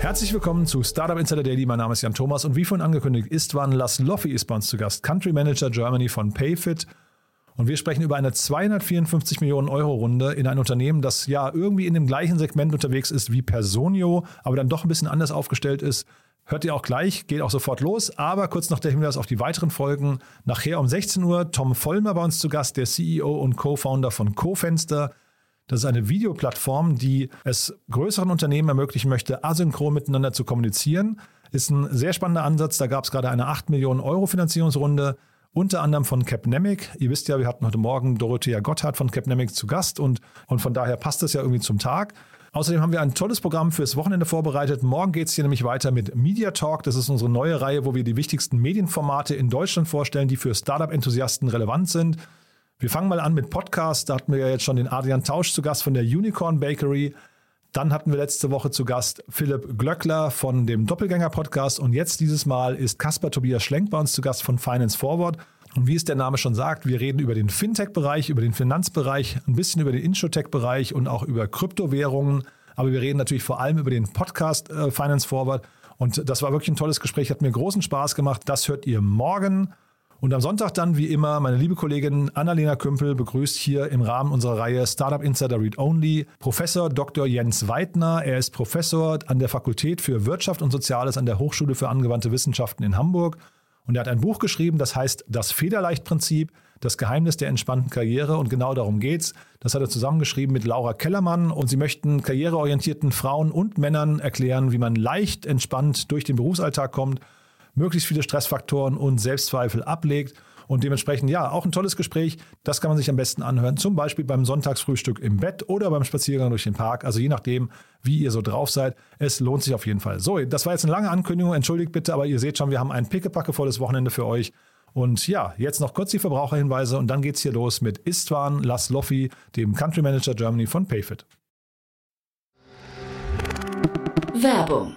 Herzlich willkommen zu Startup Insider Daily. Mein Name ist Jan Thomas und wie vorhin angekündigt, Istvan Lasloffi ist bei uns zu Gast, Country Manager Germany von Payfit. Und wir sprechen über eine 254 Millionen Euro Runde in ein Unternehmen, das ja irgendwie in dem gleichen Segment unterwegs ist wie Personio, aber dann doch ein bisschen anders aufgestellt ist. Hört ihr auch gleich, geht auch sofort los. Aber kurz noch der Hinweis auf die weiteren Folgen. Nachher um 16 Uhr Tom Vollmer bei uns zu Gast, der CEO und Co-Founder von CoFenster. Das ist eine Videoplattform, die es größeren Unternehmen ermöglichen möchte, asynchron miteinander zu kommunizieren. Ist ein sehr spannender Ansatz. Da gab es gerade eine 8 Millionen Euro Finanzierungsrunde, unter anderem von Capnemic. Ihr wisst ja, wir hatten heute Morgen Dorothea Gotthard von Capnemic zu Gast und, und von daher passt das ja irgendwie zum Tag. Außerdem haben wir ein tolles Programm fürs Wochenende vorbereitet. Morgen geht es hier nämlich weiter mit Media Talk. Das ist unsere neue Reihe, wo wir die wichtigsten Medienformate in Deutschland vorstellen, die für Startup-Enthusiasten relevant sind. Wir fangen mal an mit Podcasts. Da hatten wir ja jetzt schon den Adrian Tausch zu Gast von der Unicorn Bakery. Dann hatten wir letzte Woche zu Gast Philipp Glöckler von dem Doppelgänger-Podcast. Und jetzt dieses Mal ist Caspar Tobias Schlenk bei uns zu Gast von Finance Forward. Und wie es der Name schon sagt, wir reden über den Fintech-Bereich, über den Finanzbereich, ein bisschen über den Insurtech-Bereich und auch über Kryptowährungen. Aber wir reden natürlich vor allem über den Podcast äh, Finance Forward. Und das war wirklich ein tolles Gespräch, hat mir großen Spaß gemacht. Das hört ihr morgen. Und am Sonntag dann, wie immer, meine liebe Kollegin Annalena Kümpel begrüßt hier im Rahmen unserer Reihe Startup Insider Read Only Professor Dr. Jens Weidner. Er ist Professor an der Fakultät für Wirtschaft und Soziales an der Hochschule für angewandte Wissenschaften in Hamburg. Und er hat ein Buch geschrieben, das heißt Das Federleicht-Prinzip, das Geheimnis der entspannten Karriere. Und genau darum geht's. Das hat er zusammengeschrieben mit Laura Kellermann. Und sie möchten karriereorientierten Frauen und Männern erklären, wie man leicht entspannt durch den Berufsalltag kommt möglichst viele Stressfaktoren und Selbstzweifel ablegt. Und dementsprechend, ja, auch ein tolles Gespräch. Das kann man sich am besten anhören. Zum Beispiel beim Sonntagsfrühstück im Bett oder beim Spaziergang durch den Park. Also je nachdem, wie ihr so drauf seid. Es lohnt sich auf jeden Fall. So, das war jetzt eine lange Ankündigung. Entschuldigt bitte, aber ihr seht schon, wir haben ein pickepackevolles Wochenende für euch. Und ja, jetzt noch kurz die Verbraucherhinweise und dann geht's hier los mit Istvan Lasloffi, dem Country Manager Germany von Payfit. Werbung.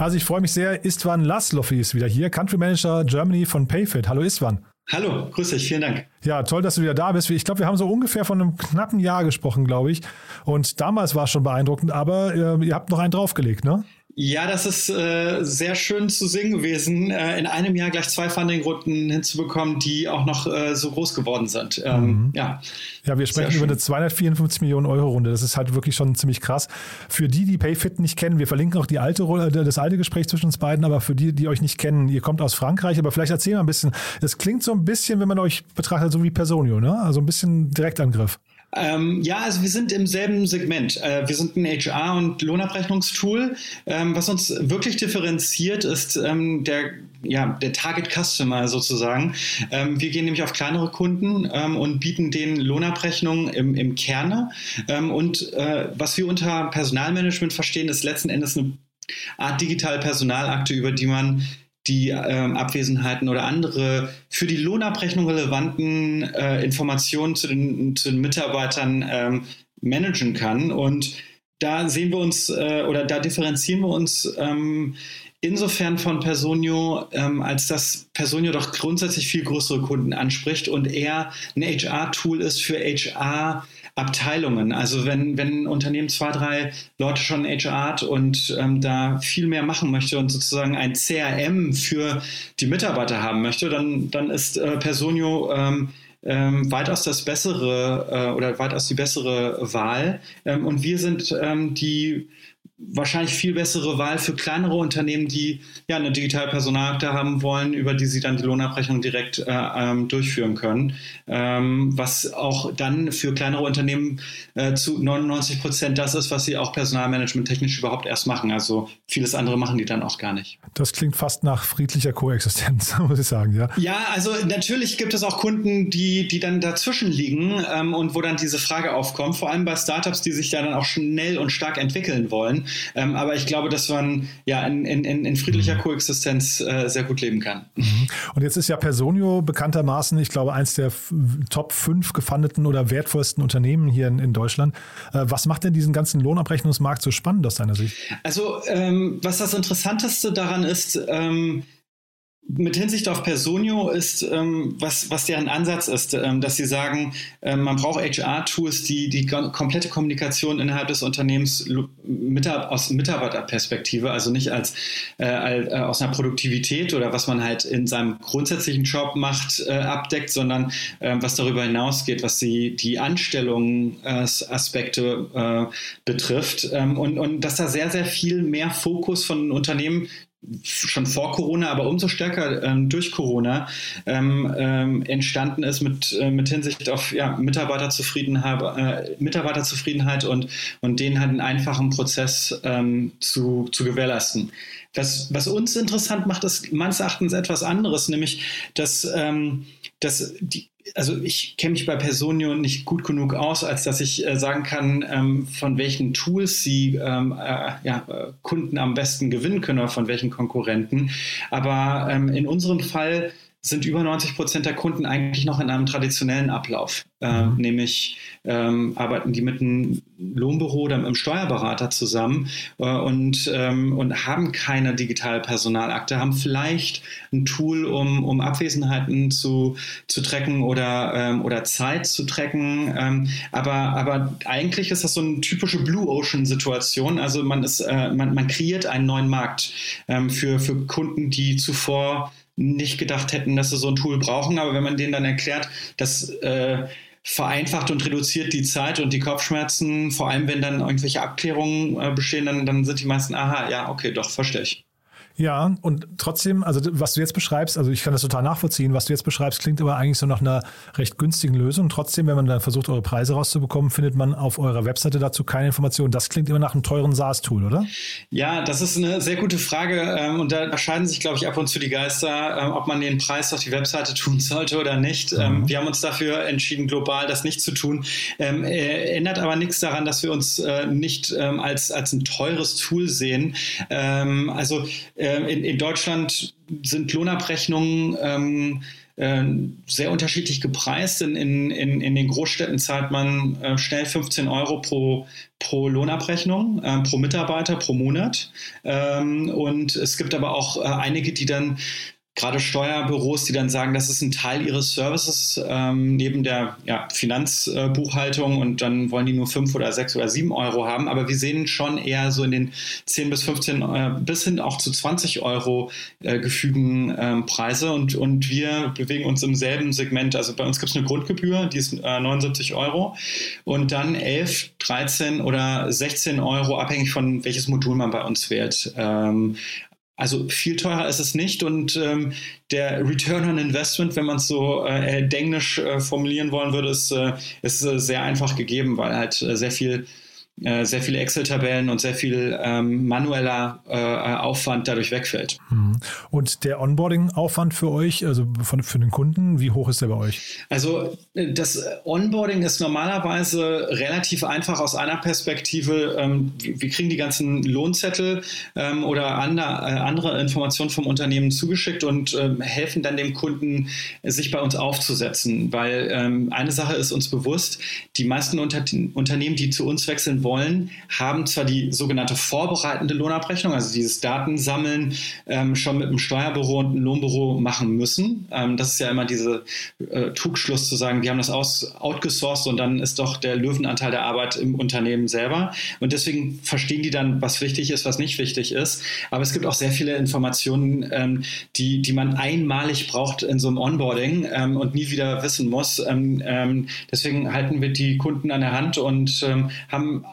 Also ich freue mich sehr. Istvan Lasloffi ist wieder hier, Country Manager Germany von Payfit. Hallo Istvan. Hallo, grüß dich, vielen Dank. Ja, toll, dass du wieder da bist. Ich glaube, wir haben so ungefähr von einem knappen Jahr gesprochen, glaube ich. Und damals war es schon beeindruckend, aber äh, ihr habt noch einen draufgelegt, ne? Ja, das ist äh, sehr schön zu sehen gewesen, äh, in einem Jahr gleich zwei Funding-Runden hinzubekommen, die auch noch äh, so groß geworden sind. Ähm, mhm. Ja, ja, wir sprechen über eine 254 Millionen Euro Runde. Das ist halt wirklich schon ziemlich krass. Für die, die PayFit nicht kennen, wir verlinken auch die alte, äh, das alte Gespräch zwischen uns beiden, aber für die, die euch nicht kennen, ihr kommt aus Frankreich, aber vielleicht erzähl mal ein bisschen. Es klingt so ein bisschen, wenn man euch betrachtet, so wie Personio, ne? Also ein bisschen Direktangriff. Ähm, ja, also wir sind im selben Segment. Äh, wir sind ein HR- und Lohnabrechnungstool. Ähm, was uns wirklich differenziert, ist ähm, der, ja, der Target Customer sozusagen. Ähm, wir gehen nämlich auf kleinere Kunden ähm, und bieten denen Lohnabrechnungen im, im Kerne. Ähm, und äh, was wir unter Personalmanagement verstehen, ist letzten Endes eine Art digitale Personalakte, über die man die ähm, Abwesenheiten oder andere für die Lohnabrechnung relevanten äh, Informationen zu den, zu den Mitarbeitern ähm, managen kann. Und da sehen wir uns äh, oder da differenzieren wir uns ähm, insofern von Personio, ähm, als dass Personio doch grundsätzlich viel größere Kunden anspricht und eher ein HR-Tool ist für HR- Abteilungen. Also wenn, wenn ein Unternehmen zwei, drei Leute schon HR hat und ähm, da viel mehr machen möchte und sozusagen ein CRM für die Mitarbeiter haben möchte, dann, dann ist äh, Personio ähm, ähm, weitaus das bessere äh, oder weitaus die bessere Wahl. Ähm, und wir sind ähm, die wahrscheinlich viel bessere Wahl für kleinere Unternehmen, die ja eine digitale Personalakte haben wollen, über die sie dann die Lohnabrechnung direkt äh, ähm, durchführen können. Ähm, was auch dann für kleinere Unternehmen äh, zu 99 Prozent das ist, was sie auch personalmanagement technisch überhaupt erst machen. Also vieles andere machen die dann auch gar nicht. Das klingt fast nach friedlicher Koexistenz, muss ich sagen, ja. Ja, also natürlich gibt es auch Kunden, die, die dann dazwischen liegen ähm, und wo dann diese Frage aufkommt, vor allem bei Startups, die sich da dann auch schnell und stark entwickeln wollen. Ähm, aber ich glaube, dass man ja in, in, in friedlicher mhm. Koexistenz äh, sehr gut leben kann. Mhm. Und jetzt ist ja Personio bekanntermaßen, ich glaube, eins der Top 5 gefundeten oder wertvollsten Unternehmen hier in, in Deutschland. Äh, was macht denn diesen ganzen Lohnabrechnungsmarkt so spannend aus deiner Sicht? Also, ähm, was das Interessanteste daran ist, ähm, mit Hinsicht auf Personio ist, ähm, was, was deren Ansatz ist, ähm, dass sie sagen, ähm, man braucht HR-Tools, die die komplette Kommunikation innerhalb des Unternehmens mit, aus Mitarbeiterperspektive, also nicht als, äh, als, äh, aus einer Produktivität oder was man halt in seinem grundsätzlichen Job macht, äh, abdeckt, sondern äh, was darüber hinausgeht, was die, die Anstellungsaspekte äh, betrifft. Ähm, und, und dass da sehr, sehr viel mehr Fokus von Unternehmen schon vor Corona, aber umso stärker ähm, durch Corona ähm, ähm, entstanden ist mit, äh, mit Hinsicht auf ja, Mitarbeiterzufriedenheit, äh, Mitarbeiterzufriedenheit und, und denen halt einen einfachen Prozess ähm, zu, zu gewährleisten. Was, was uns interessant macht, ist meines Erachtens etwas anderes, nämlich dass, ähm, dass die, also ich kenne mich bei Personio nicht gut genug aus, als dass ich äh, sagen kann, ähm, von welchen Tools sie ähm, äh, ja, Kunden am besten gewinnen können oder von welchen Konkurrenten. Aber ähm, in unserem Fall sind über 90 Prozent der Kunden eigentlich noch in einem traditionellen Ablauf. Äh, mhm. Nämlich ähm, arbeiten die mit einem Lohnbüro oder mit einem Steuerberater zusammen äh, und, ähm, und haben keine digitale Personalakte, haben vielleicht ein Tool, um, um Abwesenheiten zu, zu tracken oder, ähm, oder Zeit zu tracken. Ähm, aber, aber eigentlich ist das so eine typische Blue Ocean-Situation. Also man, ist, äh, man, man kreiert einen neuen Markt ähm, für, für Kunden, die zuvor nicht gedacht hätten, dass sie so ein Tool brauchen. Aber wenn man denen dann erklärt, dass äh, vereinfacht und reduziert die Zeit und die Kopfschmerzen, vor allem wenn dann irgendwelche Abklärungen äh, bestehen, dann, dann sind die meisten, aha, ja, okay, doch, verstehe ich. Ja, und trotzdem, also was du jetzt beschreibst, also ich kann das total nachvollziehen, was du jetzt beschreibst, klingt aber eigentlich so nach einer recht günstigen Lösung. Trotzdem, wenn man dann versucht, eure Preise rauszubekommen, findet man auf eurer Webseite dazu keine Informationen. Das klingt immer nach einem teuren SaaS-Tool, oder? Ja, das ist eine sehr gute Frage ähm, und da scheiden sich, glaube ich, ab und zu die Geister, ähm, ob man den Preis auf die Webseite tun sollte oder nicht. Ähm, mhm. Wir haben uns dafür entschieden, global das nicht zu tun. Äh, ändert aber nichts daran, dass wir uns äh, nicht als, als ein teures Tool sehen. Also ähm, in, in, Deutschland sind Lohnabrechnungen ähm, äh, sehr unterschiedlich gepreist. In, in, in, den Großstädten zahlt man äh, schnell 15 Euro pro, pro Lohnabrechnung, äh, pro Mitarbeiter, pro Monat. Ähm, und es gibt aber auch äh, einige, die dann gerade Steuerbüros, die dann sagen, das ist ein Teil ihres Services ähm, neben der ja, Finanzbuchhaltung und dann wollen die nur fünf oder sechs oder sieben Euro haben. Aber wir sehen schon eher so in den 10 bis 15 äh, bis hin auch zu 20 Euro äh, gefügen äh, Preise und, und wir bewegen uns im selben Segment. Also bei uns gibt es eine Grundgebühr, die ist 79 äh, Euro und dann 11, 13 oder 16 Euro, abhängig von welches Modul man bei uns wählt. Ähm, also viel teurer ist es nicht und ähm, der Return on Investment, wenn man es so äh, englisch äh, formulieren wollen würde, ist, äh, ist äh, sehr einfach gegeben, weil halt äh, sehr viel äh, sehr viele Excel-Tabellen und sehr viel ähm, manueller äh, Aufwand dadurch wegfällt. Mhm. Und der Onboarding-Aufwand für euch, also von, für den Kunden, wie hoch ist der bei euch? Also äh, das Onboarding ist normalerweise relativ einfach aus einer Perspektive. Ähm, wir kriegen die ganzen Lohnzettel ähm, oder andere, äh, andere Informationen vom Unternehmen zugeschickt und ähm, helfen dann dem Kunden, sich bei uns aufzusetzen. Weil ähm, eine Sache ist uns bewusst, die meisten Unter Unternehmen, die zu uns wechseln wollen, wollen, haben zwar die sogenannte vorbereitende Lohnabrechnung, also dieses Datensammeln ähm, schon mit einem Steuerbüro und einem Lohnbüro machen müssen. Ähm, das ist ja immer diese äh, Trugschluss zu sagen, die haben das aus, outgesourced und dann ist doch der Löwenanteil der Arbeit im Unternehmen selber. Und deswegen verstehen die dann, was wichtig ist, was nicht wichtig ist. Aber es gibt auch sehr viele Informationen, ähm, die, die man einmalig braucht in so einem Onboarding ähm, und nie wieder wissen muss. Ähm, ähm, deswegen halten wir die Kunden an der Hand und ähm, haben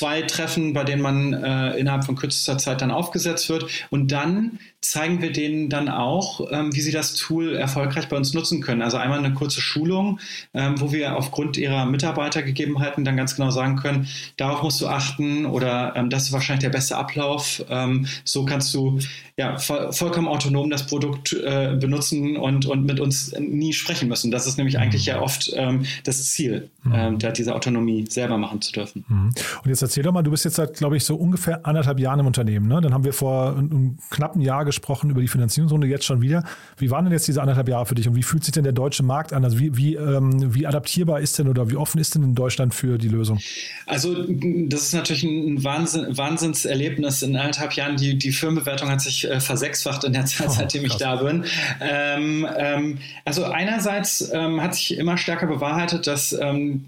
zwei Treffen, bei denen man äh, innerhalb von kürzester Zeit dann aufgesetzt wird. Und dann zeigen wir denen dann auch, ähm, wie sie das Tool erfolgreich bei uns nutzen können. Also einmal eine kurze Schulung, ähm, wo wir aufgrund ihrer Mitarbeitergegebenheiten dann ganz genau sagen können, darauf musst du achten oder ähm, das ist wahrscheinlich der beste Ablauf. Ähm, so kannst du ja voll, vollkommen autonom das Produkt äh, benutzen und, und mit uns nie sprechen müssen. Das ist nämlich eigentlich ja oft ähm, das Ziel, mhm. Ähm, diese Autonomie selber machen zu dürfen. Mhm. Und jetzt erzähl doch mal, du bist jetzt seit, glaube ich, so ungefähr anderthalb Jahren im Unternehmen. Ne? Dann haben wir vor einem knappen Jahr gesprochen über die Finanzierungsrunde, jetzt schon wieder. Wie waren denn jetzt diese anderthalb Jahre für dich und wie fühlt sich denn der deutsche Markt an? Also wie, wie, ähm, wie adaptierbar ist denn oder wie offen ist denn in Deutschland für die Lösung? Also das ist natürlich ein Wahnsinn, Wahnsinnserlebnis in anderthalb Jahren. Die, die Firmenbewertung hat sich äh, versechsfacht in der Zeit, oh, seitdem ich da bin. Ähm, ähm, also einerseits ähm, hat sich immer stärker bewahrheitet, dass ähm,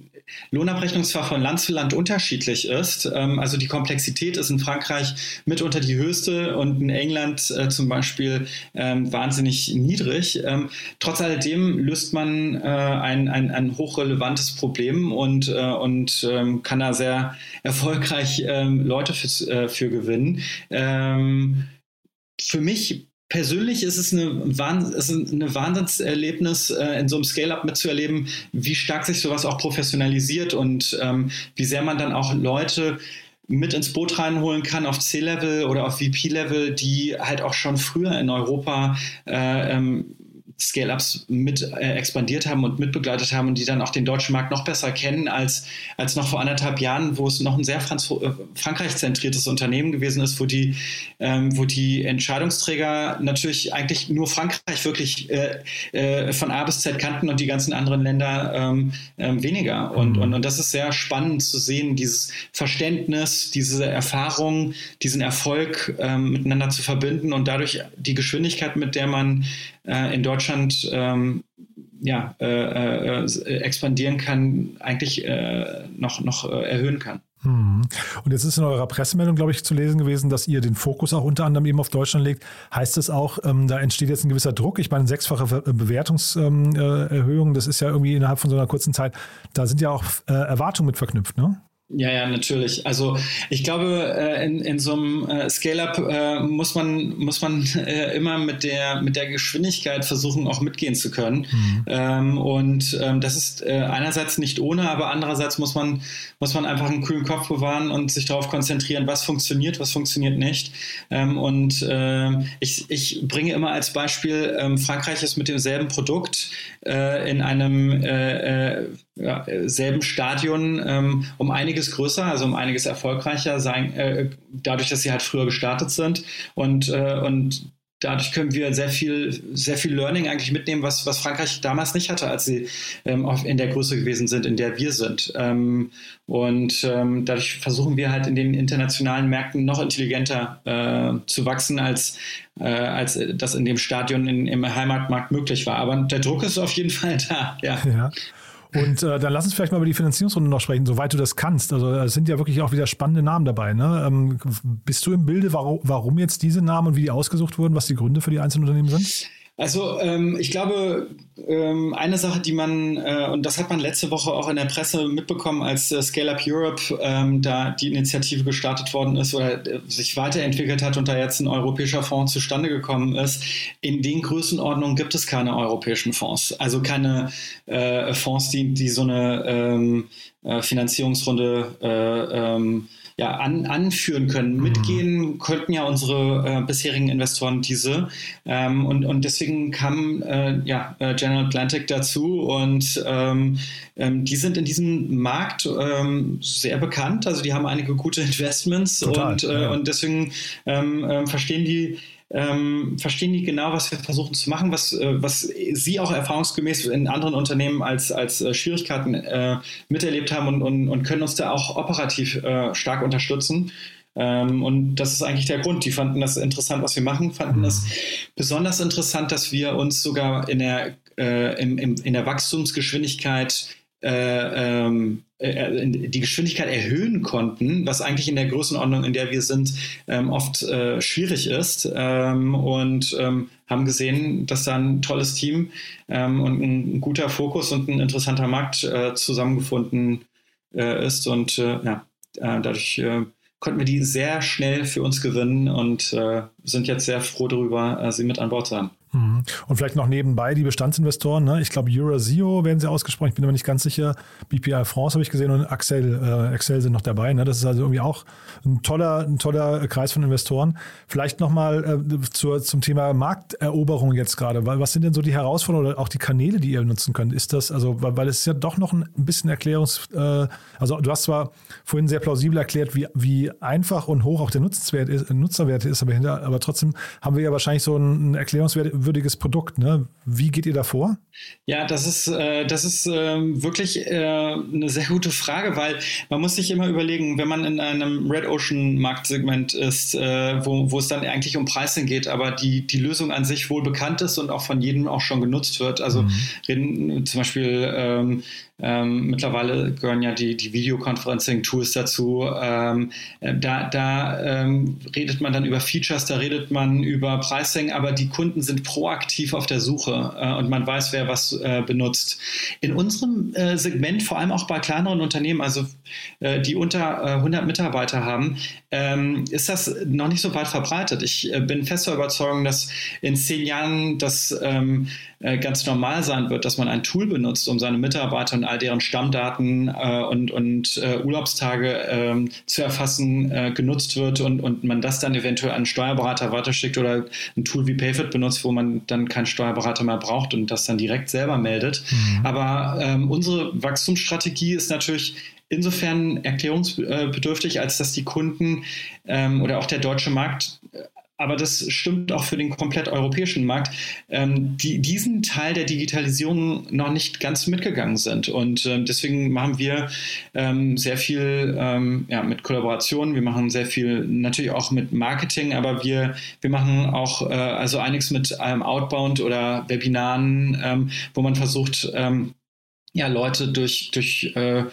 Lohnabrechnung zwar von Land zu Land unterschiedlich ist, ähm, also die Komplexität ist in Frankreich mitunter die höchste und in England äh, zum Beispiel ähm, wahnsinnig niedrig. Ähm, trotz alledem löst man äh, ein, ein, ein hochrelevantes Problem und, äh, und kann da sehr erfolgreich Leute für, für gewinnen. Für mich persönlich ist es eine, ist eine Wahnsinnserlebnis, äh, in so einem Scale-Up mitzuerleben, wie stark sich sowas auch professionalisiert und ähm, wie sehr man dann auch Leute mit ins Boot reinholen kann auf C-Level oder auf VP-Level, die halt auch schon früher in Europa äh, ähm, Scale-Ups mit äh, expandiert haben und mitbegleitet haben und die dann auch den deutschen Markt noch besser kennen als, als noch vor anderthalb Jahren, wo es noch ein sehr Franz äh, Frankreich-zentriertes Unternehmen gewesen ist, wo die, ähm, wo die Entscheidungsträger natürlich eigentlich nur Frankreich wirklich äh, äh, von A bis Z kannten und die ganzen anderen Länder ähm, ähm weniger. Und, mhm. und, und das ist sehr spannend zu sehen, dieses Verständnis, diese Erfahrung, diesen Erfolg ähm, miteinander zu verbinden und dadurch die Geschwindigkeit, mit der man äh, in Deutschland ähm, ja, äh, äh, expandieren kann, eigentlich äh, noch, noch äh, erhöhen kann. Hm. Und jetzt ist in eurer Pressemeldung, glaube ich, zu lesen gewesen, dass ihr den Fokus auch unter anderem eben auf Deutschland legt. Heißt es auch, ähm, da entsteht jetzt ein gewisser Druck? Ich meine, sechsfache Bewertungserhöhung, ähm, äh, das ist ja irgendwie innerhalb von so einer kurzen Zeit, da sind ja auch äh, Erwartungen mit verknüpft, ne? Ja, ja, natürlich. Also ich glaube, äh, in, in so einem äh, Scale-up äh, muss man, muss man immer mit der, mit der Geschwindigkeit versuchen, auch mitgehen zu können. Mhm. Ähm, und ähm, das ist einerseits nicht ohne, aber andererseits muss man, muss man einfach einen kühlen Kopf bewahren und sich darauf konzentrieren, was funktioniert, was funktioniert nicht. Ähm, und ich, ich bringe immer als Beispiel, Frankreich ist mit demselben Produkt in einem ja, selben Stadion ähm, um einiges größer, also um einiges erfolgreicher sein, äh, dadurch, dass sie halt früher gestartet sind und, äh, und dadurch können wir sehr viel, sehr viel Learning eigentlich mitnehmen, was, was Frankreich damals nicht hatte, als sie ähm, in der Größe gewesen sind, in der wir sind. Ähm, und ähm, dadurch versuchen wir halt in den internationalen Märkten noch intelligenter äh, zu wachsen, als, äh, als das in dem Stadion in, im Heimatmarkt möglich war. Aber der Druck ist auf jeden Fall da, ja. ja. Und äh, dann lass uns vielleicht mal über die Finanzierungsrunde noch sprechen, soweit du das kannst. Also es sind ja wirklich auch wieder spannende Namen dabei. Ne? Ähm, bist du im Bilde, warum, warum jetzt diese Namen und wie die ausgesucht wurden, was die Gründe für die einzelnen Unternehmen sind? Also ähm, ich glaube, ähm, eine Sache, die man, äh, und das hat man letzte Woche auch in der Presse mitbekommen, als äh, Scale Up Europe ähm, da die Initiative gestartet worden ist oder äh, sich weiterentwickelt hat und da jetzt ein europäischer Fonds zustande gekommen ist. In den Größenordnungen gibt es keine europäischen Fonds, also keine äh, Fonds, die, die so eine ähm, äh, Finanzierungsrunde äh, ähm, ja, an, anführen können. Mhm. Mitgehen könnten ja unsere äh, bisherigen Investoren diese. Ähm, und, und deswegen kam äh, ja, äh, General Atlantic dazu und ähm, ähm, die sind in diesem Markt ähm, sehr bekannt. Also die haben einige gute Investments Total, und, äh, ja. und deswegen ähm, verstehen die ähm, verstehen die genau, was wir versuchen zu machen, was, äh, was sie auch erfahrungsgemäß in anderen Unternehmen als, als äh, Schwierigkeiten äh, miterlebt haben und, und, und, können uns da auch operativ äh, stark unterstützen. Ähm, und das ist eigentlich der Grund. Die fanden das interessant, was wir machen, fanden mhm. es besonders interessant, dass wir uns sogar in der, äh, im, im, in der Wachstumsgeschwindigkeit äh, ähm, äh, die Geschwindigkeit erhöhen konnten, was eigentlich in der Größenordnung, in der wir sind, ähm, oft äh, schwierig ist. Ähm, und ähm, haben gesehen, dass da ein tolles Team ähm, und ein, guter Fokus und ein interessanter Markt äh, zusammengefunden äh, ist. Und ja, dadurch konnten wir die sehr schnell für uns gewinnen und äh, sind jetzt sehr froh darüber, äh, sie mit an Bord zu haben. Mhm. Und vielleicht noch nebenbei die Bestandsinvestoren. Ne? Ich glaube, Eurasio werden sie ausgesprochen. Ich bin aber nicht ganz sicher. BPI France habe ich gesehen und Axel, äh, Excel sind noch dabei. Ne? Das ist also irgendwie auch ein toller, ein toller Kreis von Investoren. Vielleicht nochmal äh, zum Thema Markteroberung jetzt gerade. Was sind denn so die Herausforderungen oder auch die Kanäle, die ihr nutzen könnt? Ist das, also, weil, weil es ist ja doch noch ein bisschen Erklärungs, äh, also du hast zwar vorhin sehr plausibel erklärt, wie, wie einfach und hoch auch der Nutzwert ist, Nutzerwert ist, aber, hinter, aber trotzdem haben wir ja wahrscheinlich so einen Erklärungswert würdiges Produkt. Ne? Wie geht ihr da vor? Ja, das ist, äh, das ist äh, wirklich äh, eine sehr gute Frage, weil man muss sich immer überlegen, wenn man in einem Red Ocean Marktsegment ist, äh, wo, wo es dann eigentlich um Pricing geht, aber die, die Lösung an sich wohl bekannt ist und auch von jedem auch schon genutzt wird. Also mhm. reden zum Beispiel ähm, ähm, mittlerweile gehören ja die, die Videoconferencing-Tools dazu. Ähm, äh, da da ähm, redet man dann über Features, da redet man über Pricing, aber die Kunden sind proaktiv auf der Suche äh, und man weiß, wer was äh, benutzt. In unserem äh, Segment, vor allem auch bei kleineren Unternehmen, also äh, die unter 100 äh, Mitarbeiter haben, ähm, ist das noch nicht so weit verbreitet. Ich bin fester Überzeugung, dass in zehn Jahren das ähm, ganz normal sein wird, dass man ein Tool benutzt, um seine Mitarbeiter und all deren Stammdaten äh, und, und äh, Urlaubstage äh, zu erfassen, äh, genutzt wird und, und man das dann eventuell an einen Steuerberater weiterschickt oder ein Tool wie Payfit benutzt, wo man dann keinen Steuerberater mehr braucht und das dann direkt selber meldet. Mhm. Aber ähm, unsere Wachstumsstrategie ist natürlich insofern erklärungsbedürftig, als dass die Kunden ähm, oder auch der deutsche Markt aber das stimmt auch für den komplett europäischen Markt, ähm, die diesen Teil der Digitalisierung noch nicht ganz mitgegangen sind. Und ähm, deswegen machen wir ähm, sehr viel ähm, ja, mit Kollaborationen, wir machen sehr viel natürlich auch mit Marketing, aber wir, wir machen auch äh, also einiges mit einem Outbound oder Webinaren, ähm, wo man versucht, ähm, ja, Leute durch, durch, äh,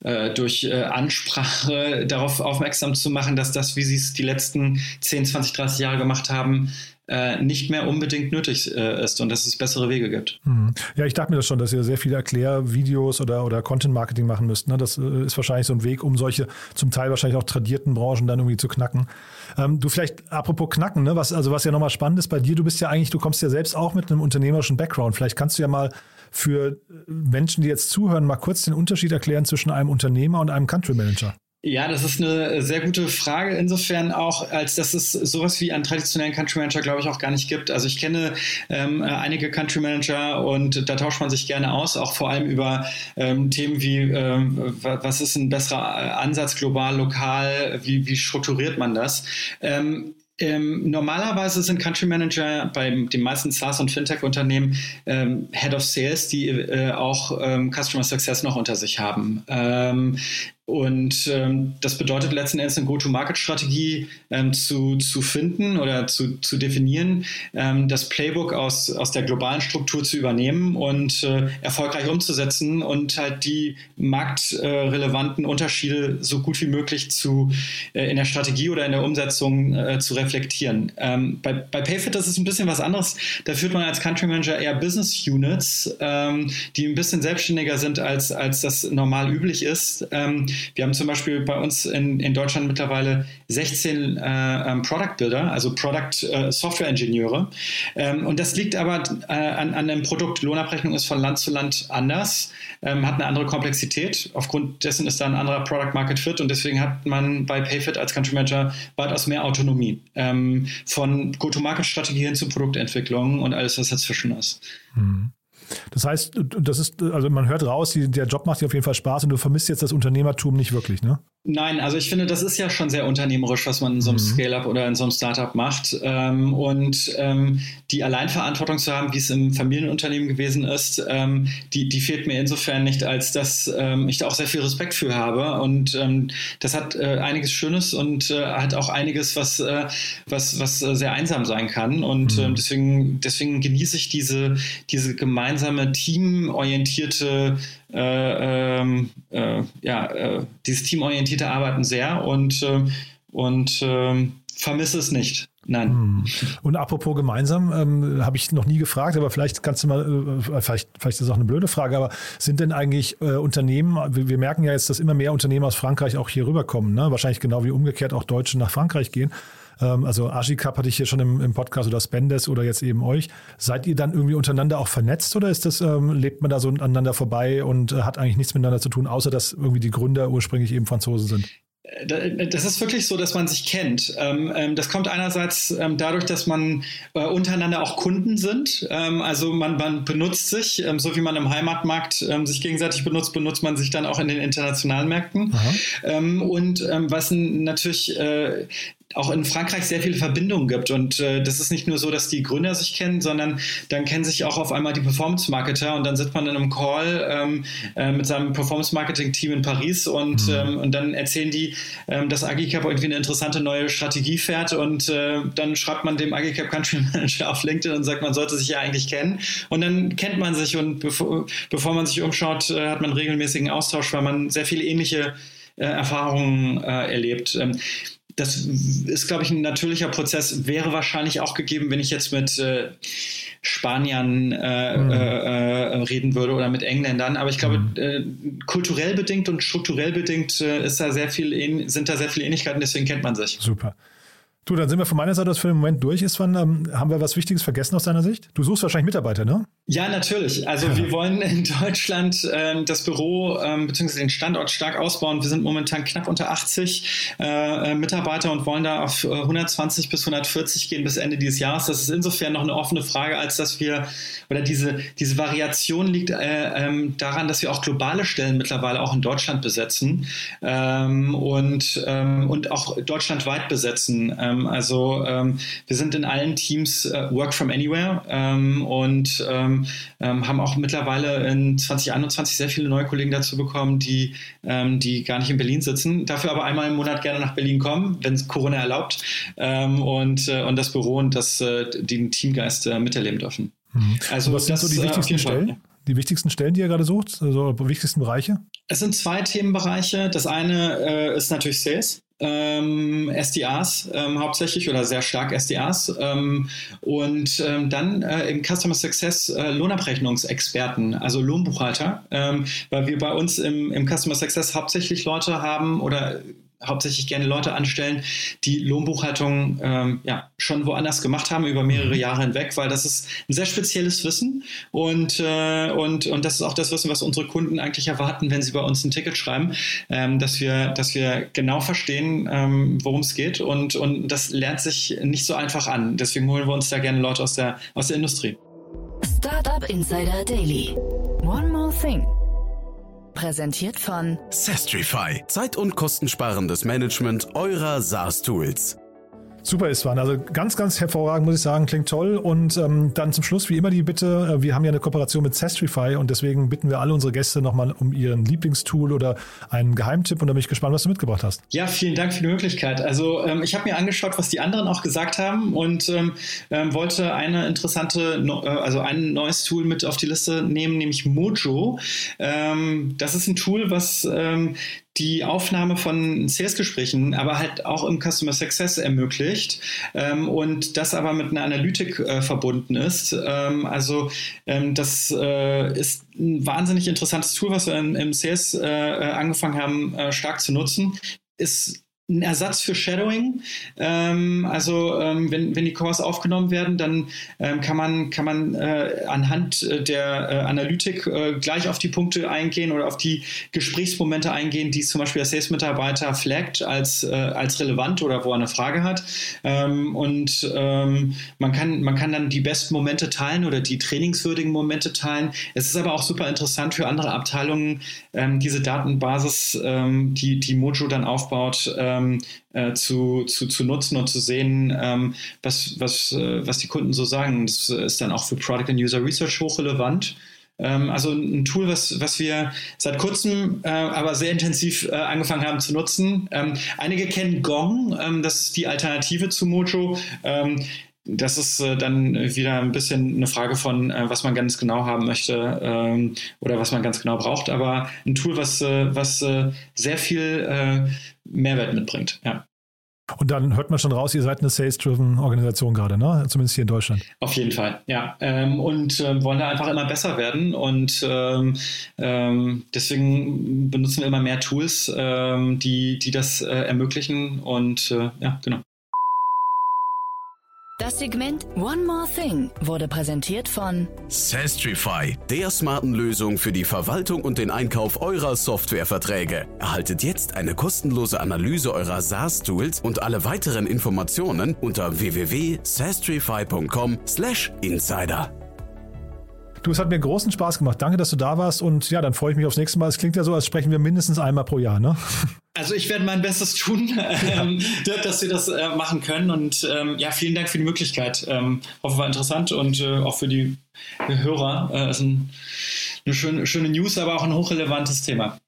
äh, durch äh, Ansprache darauf aufmerksam zu machen, dass das, wie sie es die letzten 10, 20, 30 Jahre gemacht haben, äh, nicht mehr unbedingt nötig äh, ist und dass es bessere Wege gibt. Mhm. Ja, ich dachte mir das schon, dass ihr sehr viele Erklärvideos oder, oder Content-Marketing machen müsst. Ne? Das ist wahrscheinlich so ein Weg, um solche zum Teil wahrscheinlich auch tradierten Branchen dann irgendwie zu knacken. Ähm, du vielleicht, apropos knacken, ne? was, also was ja nochmal spannend ist bei dir, du bist ja eigentlich, du kommst ja selbst auch mit einem unternehmerischen Background. Vielleicht kannst du ja mal für Menschen, die jetzt zuhören, mal kurz den Unterschied erklären zwischen einem Unternehmer und einem Country Manager? Ja, das ist eine sehr gute Frage. Insofern auch, als dass es sowas wie einen traditionellen Country Manager, glaube ich, auch gar nicht gibt. Also ich kenne ähm, einige Country Manager und da tauscht man sich gerne aus, auch vor allem über ähm, Themen wie, ähm, was ist ein besserer Ansatz global, lokal, wie, wie strukturiert man das. Ähm, ähm, normalerweise sind Country Manager bei den meisten SaaS- und Fintech-Unternehmen ähm, Head of Sales, die äh, auch ähm, Customer Success noch unter sich haben. Ähm, und ähm, das bedeutet letzten Endes eine Go-to-Market-Strategie ähm, zu, zu finden oder zu, zu definieren, ähm, das Playbook aus, aus der globalen Struktur zu übernehmen und äh, erfolgreich umzusetzen und halt die marktrelevanten Unterschiede so gut wie möglich zu, äh, in der Strategie oder in der Umsetzung äh, zu reflektieren. Ähm, bei, bei Payfit ist es ein bisschen was anderes. Da führt man als Country Manager eher Business Units, ähm, die ein bisschen selbstständiger sind, als, als das normal üblich ist. Wir haben zum Beispiel bei uns in, in Deutschland mittlerweile 16 äh, ähm, Product Builder, also Product äh, Software Ingenieure. Ähm, und das liegt aber äh, an, an dem Produkt. Lohnabrechnung ist von Land zu Land anders, ähm, hat eine andere Komplexität. Aufgrund dessen ist da ein anderer Product Market Fit und deswegen hat man bei Payfit als Country Manager weitaus mehr Autonomie. Ähm, von Go-to-Market-Strategie hin zu Produktentwicklung und alles, was dazwischen ist. Mhm. Das heißt, das ist, also man hört raus, der Job macht dir auf jeden Fall Spaß und du vermisst jetzt das Unternehmertum nicht wirklich, ne? Nein, also ich finde, das ist ja schon sehr unternehmerisch, was man in so einem mhm. Scale-up oder in so einem Startup macht. Ähm, und ähm, die Alleinverantwortung zu haben, wie es im Familienunternehmen gewesen ist, ähm, die, die fehlt mir insofern nicht, als dass ich da auch sehr viel Respekt für habe. Und das hat äh, einiges Schönes und äh, hat auch einiges, was, äh, was, was sehr einsam sein kann. Und mhm. Deswegen, deswegen genieße ich diese, diese gemeinsame teamorientierte äh, ähm, äh, ja, äh, dieses teamorientierte Arbeiten sehr und, äh, und ähm, vermisse es nicht. Nein. Hm. Und apropos gemeinsam, ähm, habe ich noch nie gefragt, aber vielleicht kannst du mal, äh, vielleicht, vielleicht ist das auch eine blöde Frage, aber sind denn eigentlich äh, Unternehmen, wir, wir, merken ja jetzt, dass immer mehr Unternehmen aus Frankreich auch hier rüberkommen, ne? wahrscheinlich genau wie umgekehrt auch Deutsche nach Frankreich gehen. Ähm, also Agicap hatte ich hier schon im, im, Podcast oder Spendes oder jetzt eben euch. Seid ihr dann irgendwie untereinander auch vernetzt oder ist das, ähm, lebt man da so aneinander vorbei und äh, hat eigentlich nichts miteinander zu tun, außer dass irgendwie die Gründer ursprünglich eben Franzosen sind? Das ist wirklich so, dass man sich kennt. Ähm, ähm, das kommt einerseits ähm, dadurch, dass man äh, untereinander auch Kunden sind. Also man, man benutzt sich, so wie man im Heimatmarkt sich gegenseitig benutzt, benutzt man sich dann auch in den internationalen Märkten. Aha. Und was natürlich äh, auch in Frankreich sehr viele Verbindungen gibt. Und äh, das ist nicht nur so, dass die Gründer sich kennen, sondern dann kennen sich auch auf einmal die Performance-Marketer und dann sitzt man in einem Call ähm, äh, mit seinem Performance-Marketing-Team in Paris und, mhm. ähm, und dann erzählen die, ähm, dass Agicap irgendwie eine interessante neue Strategie fährt und äh, dann schreibt man dem Agicap Country Manager auf LinkedIn und sagt, man sollte sich ja eigentlich kennen. Und dann kennt man sich und bevor, bevor man sich umschaut, äh, hat man regelmäßigen Austausch, weil man sehr viele ähnliche äh, Erfahrungen äh, erlebt. Das ist, glaube ich, ein natürlicher Prozess. Wäre wahrscheinlich auch gegeben, wenn ich jetzt mit äh, Spaniern äh, mhm. äh, reden würde oder mit Engländern. Aber ich glaube, mhm. Äh, kulturell bedingt und strukturell bedingt äh, ist da sehr viel, sind da sehr viele Ähnlichkeiten, deswegen kennt man sich. Super. Du, dann sind wir von meiner Seite aus für den Moment durch. Ist, wann, ähm, haben wir was Wichtiges vergessen aus deiner Sicht? Du suchst wahrscheinlich Mitarbeiter, ne? Ja, natürlich. Also wir wollen in Deutschland ähm, das Büro ähm, bzw. den Standort stark ausbauen. Wir sind momentan knapp unter 80 äh, Mitarbeiter und wollen da auf 120 äh, bis 140 gehen bis Ende dieses Jahres. Das ist insofern noch eine offene Frage, als dass wir, oder diese, diese Variation liegt äh, ähm, daran, dass wir auch globale Stellen mittlerweile auch in Deutschland besetzen ähm, und, ähm, und auch deutschlandweit besetzen. Ähm, also ähm, wir sind in allen Teams äh, Work from Anywhere ähm, und ähm, ähm, haben auch mittlerweile in 2021 sehr viele neue Kollegen dazu bekommen, die, ähm, die gar nicht in Berlin sitzen, dafür aber einmal im Monat gerne nach Berlin kommen, wenn es Corona erlaubt und, äh, und das Büro und das, äh, den Teamgeist äh, miterleben dürfen. Mhm. Also was sind so die wichtigsten Stellen? die wichtigsten Stellen, die ihr gerade sucht? Also die wichtigsten Bereiche? Es sind zwei Themenbereiche. Das eine äh, ist natürlich Sales ähm, SDRs ähm, hauptsächlich oder sehr stark SDRs ähm, und ähm, dann äh, im Customer Success äh, Lohnabrechnungsexperten, also Lohnbuchhalter, ähm, weil wir bei uns im, im Customer Success hauptsächlich Leute haben oder hauptsächlich gerne Leute anstellen, die Lohnbuchhaltung ähm, ja, schon woanders gemacht haben über mehrere mhm. Jahre hinweg, weil das ist ein sehr spezielles Wissen und, äh, und, und das ist auch das Wissen, was unsere Kunden eigentlich erwarten, wenn sie bei uns ein Ticket schreiben, ähm, dass, wir, dass wir genau verstehen, ähm, worum es geht und, und das lernt sich nicht so einfach an. Deswegen holen wir uns da gerne Leute aus der, aus der Industrie. Startup Insider Daily. One more thing. Präsentiert von Sestrify. Zeit- und kostensparendes Management eurer SaaS-Tools. Super ist waren. Also ganz, ganz hervorragend, muss ich sagen. Klingt toll. Und ähm, dann zum Schluss, wie immer, die Bitte, äh, wir haben ja eine Kooperation mit Sestrify und deswegen bitten wir alle unsere Gäste nochmal um ihren Lieblingstool oder einen Geheimtipp und da bin ich gespannt, was du mitgebracht hast. Ja, vielen Dank für die Möglichkeit. Also ähm, ich habe mir angeschaut, was die anderen auch gesagt haben und ähm, ähm wollte eine interessante, äh, also ein neues Tool mit auf die Liste nehmen, nämlich Mojo. Ähm, das ist ein Tool, was ähm, die Aufnahme von Sales-Gesprächen, aber halt auch im Customer Success ermöglicht ähm, und das aber mit einer Analytik äh, verbunden ist. Ähm, also ähm, das äh, ist ein wahnsinnig interessantes Tool, was wir im, im Sales äh, angefangen haben, äh, stark zu nutzen. Ist ein Ersatz für Shadowing. Ähm, also ähm, wenn, wenn die Cores aufgenommen werden, dann ähm, kann man, kann man äh, anhand äh, der äh, Analytik äh, gleich auf die Punkte eingehen oder auf die Gesprächsmomente eingehen, die zum Beispiel der Sales-Mitarbeiter flaggt als, äh, als relevant oder wo er eine Frage hat. Ähm, und ähm, man, kann, man kann dann die besten Momente teilen oder die trainingswürdigen Momente teilen. Es ist aber auch super interessant für andere Abteilungen, ähm, diese Datenbasis, die, die Mojo dann aufbaut, ähm, äh, zu, zu, zu nutzen und zu sehen, ähm, was, was, äh, was die Kunden so sagen. Das ist dann auch für Product and User Research hochrelevant. Ähm, also ein Tool, was, was wir seit kurzem, äh, aber sehr intensiv äh, angefangen haben zu nutzen. Ähm, einige kennen Gong, ähm, das ist die Alternative zu Mojo ähm, das ist äh, dann wieder ein bisschen eine Frage von, äh, was man ganz genau haben möchte ähm, oder was man ganz genau braucht, aber ein Tool, was, äh, was äh, sehr viel äh, Mehrwert mitbringt. Ja. Und dann hört man schon raus, ihr seid eine Sales-driven Organisation gerade, ne? Zumindest hier in Deutschland. Auf jeden Fall, ja. Ähm, und äh, wollen da einfach immer besser werden. Und ähm, ähm, deswegen benutzen wir immer mehr Tools, die, die das äh, ermöglichen. Und äh, ja, genau. Das Segment One More Thing wurde präsentiert von Sastrify, der smarten Lösung für die Verwaltung und den Einkauf eurer Softwareverträge. Erhaltet jetzt eine kostenlose Analyse eurer SaaS-Tools und alle weiteren Informationen unter www.sastrify.com/insider. Du, es hat mir großen Spaß gemacht. Danke, dass du da warst. Und ja, dann freue ich mich aufs nächste Mal. Es klingt ja so, als sprechen wir mindestens einmal pro Jahr, ne? Also ich werde mein Bestes tun, ähm, dass wir das äh, machen können. Und ähm, ja, vielen Dank für die Möglichkeit. Ähm, hoffe, war interessant und äh, auch für die Hörer. Äh, ist ein, eine schöne, schöne News, aber auch ein hochrelevantes Thema.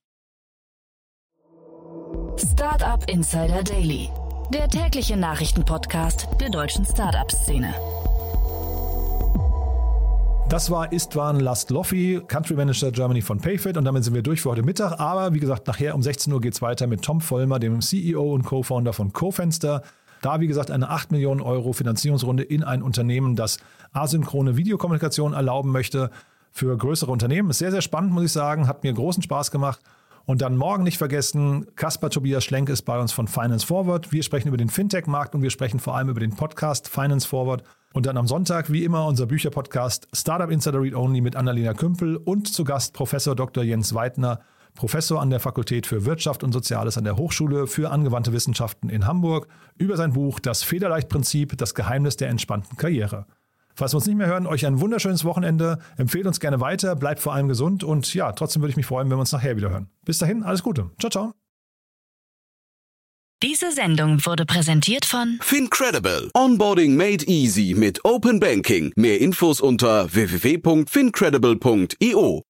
Startup Insider Daily, der tägliche Nachrichtenpodcast der deutschen Startup-Szene. Das war Istvan Lastloffi, Country Manager Germany von Payfit und damit sind wir durch für heute Mittag. Aber wie gesagt, nachher um 16 Uhr geht es weiter mit Tom Vollmer, dem CEO und Co-Founder von CoFenster. Da, wie gesagt, eine 8 Millionen Euro Finanzierungsrunde in ein Unternehmen, das asynchrone Videokommunikation erlauben möchte für größere Unternehmen. Ist sehr, sehr spannend, muss ich sagen. Hat mir großen Spaß gemacht. Und dann morgen nicht vergessen, Kaspar Tobias Schlenk ist bei uns von Finance Forward. Wir sprechen über den Fintech-Markt und wir sprechen vor allem über den Podcast Finance Forward. Und dann am Sonntag, wie immer, unser Bücherpodcast Startup Insider Read Only mit Annalena Kümpel und zu Gast Professor Dr. Jens Weidner, Professor an der Fakultät für Wirtschaft und Soziales an der Hochschule für angewandte Wissenschaften in Hamburg, über sein Buch Das Federleichtprinzip, das Geheimnis der entspannten Karriere. Falls wir uns nicht mehr hören, euch ein wunderschönes Wochenende. Empfehlt uns gerne weiter, bleibt vor allem gesund und ja, trotzdem würde ich mich freuen, wenn wir uns nachher wieder hören. Bis dahin, alles Gute. Ciao, ciao. Diese Sendung wurde präsentiert von Fincredible. Onboarding made easy mit Open Banking. Mehr Infos unter www.fincredible.io.